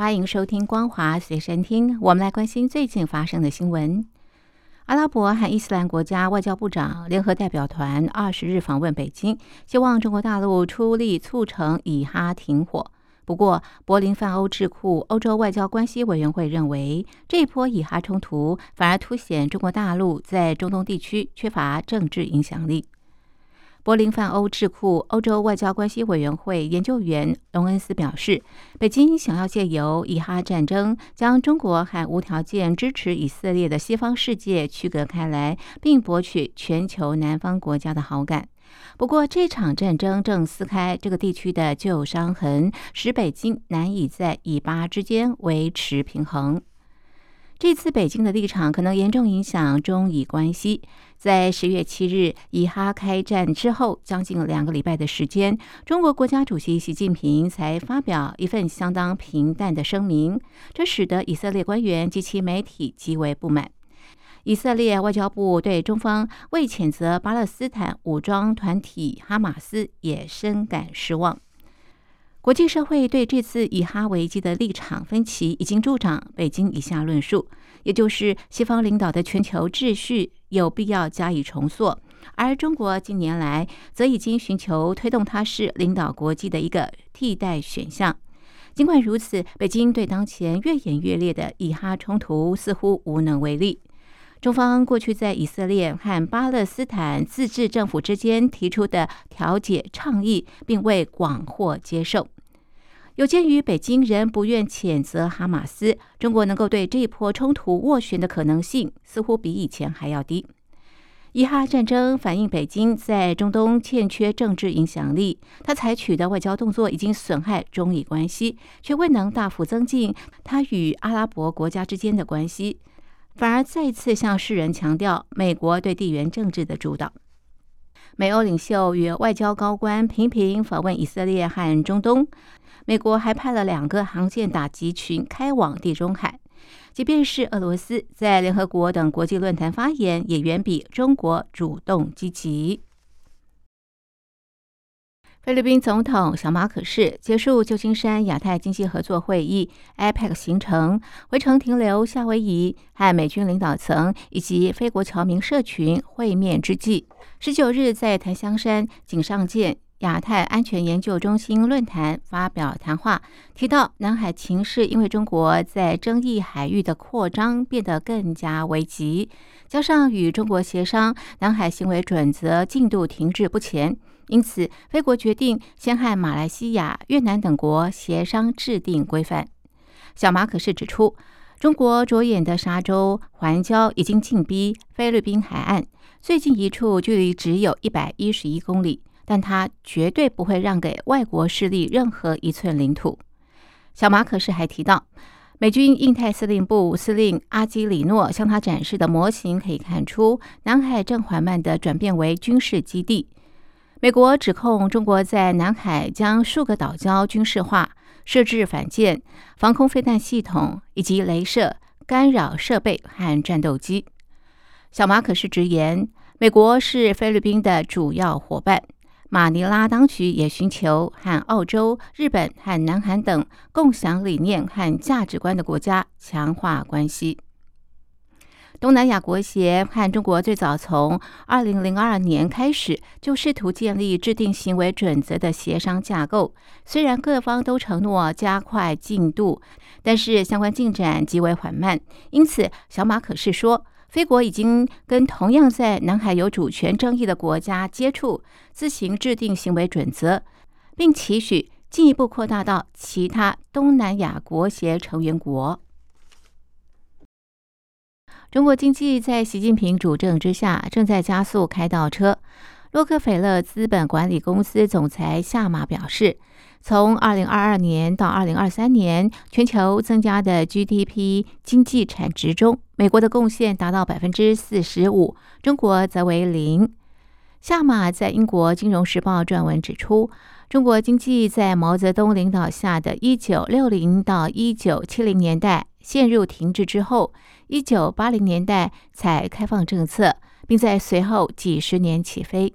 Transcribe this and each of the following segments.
欢迎收听《光华随身听》。我们来关心最近发生的新闻。阿拉伯和伊斯兰国家外交部长联合代表团二十日访问北京，希望中国大陆出力促成以哈停火。不过，柏林泛欧智库欧洲外交关系委员会认为，这一波以哈冲突反而凸显中国大陆在中东地区缺乏政治影响力。柏林泛欧智库欧洲外交关系委员会研究员隆恩斯表示，北京想要借由以哈战争将中国和无条件支持以色列的西方世界区隔开来，并博取全球南方国家的好感。不过，这场战争正撕开这个地区的旧伤痕，使北京难以在以巴之间维持平衡。这次北京的立场可能严重影响中以关系。在十月七日以哈开战之后，将近两个礼拜的时间，中国国家主席习近平才发表一份相当平淡的声明，这使得以色列官员及其媒体极为不满。以色列外交部对中方未谴责巴勒斯坦武装团体哈马斯也深感失望。国际社会对这次以哈危机的立场分歧已经助长北京以下论述，也就是西方领导的全球秩序有必要加以重塑，而中国近年来则已经寻求推动它是领导国际的一个替代选项。尽管如此，北京对当前越演越烈的以哈冲突似乎无能为力。中方过去在以色列和巴勒斯坦自治政府之间提出的调解倡议，并未广获接受。有鉴于北京人不愿谴责哈马斯，中国能够对这一波冲突斡旋的可能性似乎比以前还要低。以哈战争反映北京在中东欠缺政治影响力，他采取的外交动作已经损害中以关系，却未能大幅增进他与阿拉伯国家之间的关系。反而再次向世人强调美国对地缘政治的主导。美欧领袖与外交高官频频访问以色列和中东，美国还派了两个航舰打击群开往地中海。即便是俄罗斯在联合国等国际论坛发言，也远比中国主动积极。菲律宾总统小马可士结束旧金山亚太经济合作会议 （APEC） 行程，回程停留夏威夷，和美军领导层以及菲国侨民社群会面之际，十九日在檀香山井上舰亚太安全研究中心论坛发表谈话，提到南海情势因为中国在争议海域的扩张变得更加危急，加上与中国协商南海行为准则进度停滞不前。因此，菲国决定先和马来西亚、越南等国协商制定规范。小马可是指出，中国着眼的沙洲环礁已经进逼菲律宾海岸，最近一处距离只有一百一十一公里，但他绝对不会让给外国势力任何一寸领土。小马可是还提到，美军印太司令部司令阿基里诺向他展示的模型可以看出，南海正缓慢地转变为军事基地。美国指控中国在南海将数个岛礁军事化，设置反舰、防空飞弹系统以及镭射干扰设备和战斗机。小马可是直言，美国是菲律宾的主要伙伴。马尼拉当局也寻求和澳洲、日本和南韩等共享理念和价值观的国家强化关系。东南亚国协和中国最早从二零零二年开始就试图建立制定行为准则的协商架构。虽然各方都承诺加快进度，但是相关进展极为缓慢。因此，小马可是说，菲国已经跟同样在南海有主权争议的国家接触，自行制定行为准则，并期许进一步扩大到其他东南亚国协成员国。中国经济在习近平主政之下正在加速开倒车。洛克菲勒资本管理公司总裁夏马表示，从二零二二年到二零二三年，全球增加的 GDP 经济产值中，美国的贡献达到百分之四十五，中国则为零。夏马在英国《金融时报》撰文指出，中国经济在毛泽东领导下的一九六零到一九七零年代陷入停滞之后，一九八零年代才开放政策，并在随后几十年起飞。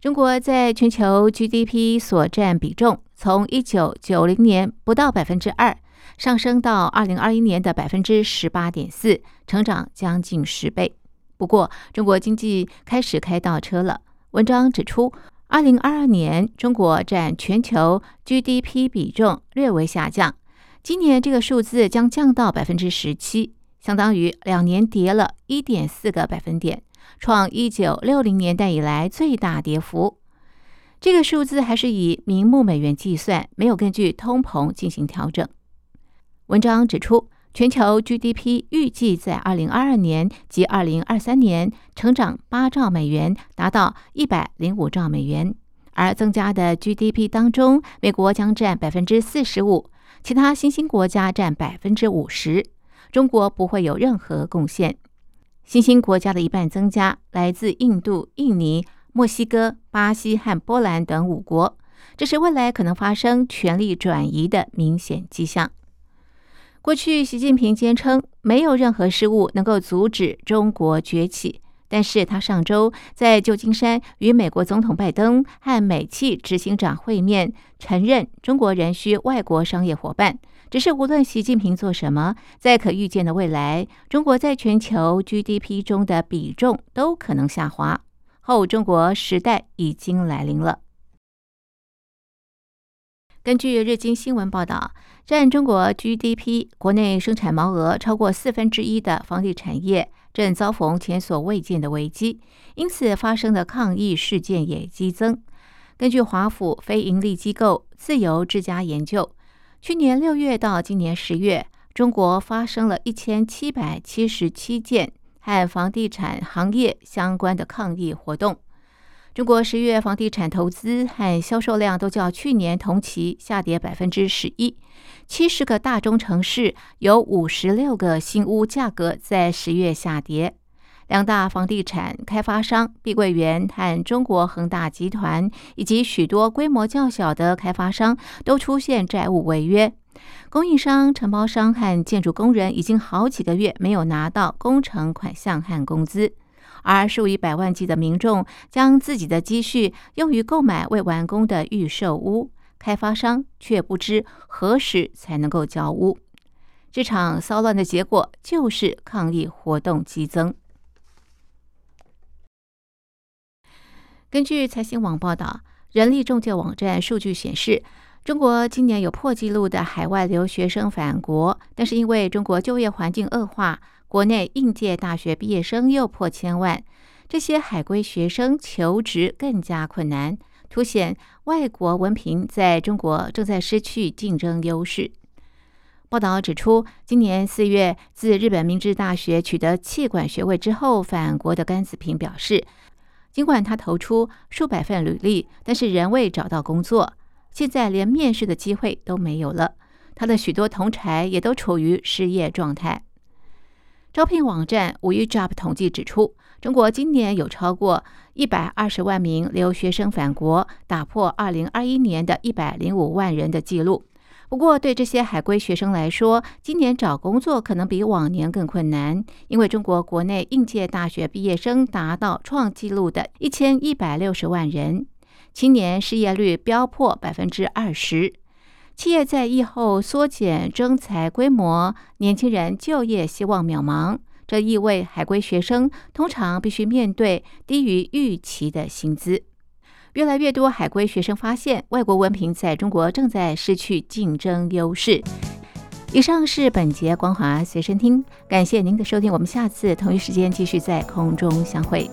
中国在全球 GDP 所占比重，从一九九零年不到百分之二，上升到二零二一年的百分之十八点四，成长将近十倍。不过，中国经济开始开倒车了。文章指出，二零二二年中国占全球 GDP 比重略微下降，今年这个数字将降到百分之十七，相当于两年跌了一点四个百分点，创一九六零年代以来最大跌幅。这个数字还是以名目美元计算，没有根据通膨进行调整。文章指出。全球 GDP 预计在二零二二年及二零二三年成长八兆美元，达到一百零五兆美元。而增加的 GDP 当中，美国将占百分之四十五，其他新兴国家占百分之五十，中国不会有任何贡献。新兴国家的一半增加来自印度、印尼、墨西哥、巴西和波兰等五国，这是未来可能发生权力转移的明显迹象。过去，习近平坚称没有任何事物能够阻止中国崛起。但是他上周在旧金山与美国总统拜登和美企执行长会面，承认中国仍需外国商业伙伴。只是无论习近平做什么，在可预见的未来，中国在全球 GDP 中的比重都可能下滑。后中国时代已经来临了。根据日经新闻报道，占中国 GDP 国内生产毛额超过四分之一的房地产业正遭逢前所未见的危机，因此发生的抗议事件也激增。根据华府非营利机构自由之家研究，去年六月到今年十月，中国发生了一千七百七十七件和房地产行业相关的抗议活动。中国十月房地产投资和销售量都较去年同期下跌百分之十一。七十个大中城市有五十六个新屋价格在十月下跌。两大房地产开发商碧桂园和中国恒大集团，以及许多规模较小的开发商都出现债务违约。供应商、承包商和建筑工人已经好几个月没有拿到工程款项和工资。而数以百万计的民众将自己的积蓄用于购买未完工的预售屋，开发商却不知何时才能够交屋。这场骚乱的结果就是抗议活动激增。根据财新网报道，人力中介网站数据显示，中国今年有破纪录的海外留学生返国，但是因为中国就业环境恶化。国内应届大学毕业生又破千万，这些海归学生求职更加困难，凸显外国文凭在中国正在失去竞争优势。报道指出，今年四月自日本明治大学取得气管学位之后返国的甘子平表示，尽管他投出数百份履历，但是仍未找到工作，现在连面试的机会都没有了。他的许多同才也都处于失业状态。招聘网站五一 Job 统计指出，中国今年有超过一百二十万名留学生返国，打破二零二一年的一百零五万人的记录。不过，对这些海归学生来说，今年找工作可能比往年更困难，因为中国国内应届大学毕业生达到创纪录的一千一百六十万人，青年失业率飙破百分之二十。企业在疫后缩减征才规模，年轻人就业希望渺茫。这意味海归学生通常必须面对低于预期的薪资。越来越多海归学生发现，外国文凭在中国正在失去竞争优势。以上是本节光华随身听，感谢您的收听，我们下次同一时间继续在空中相会。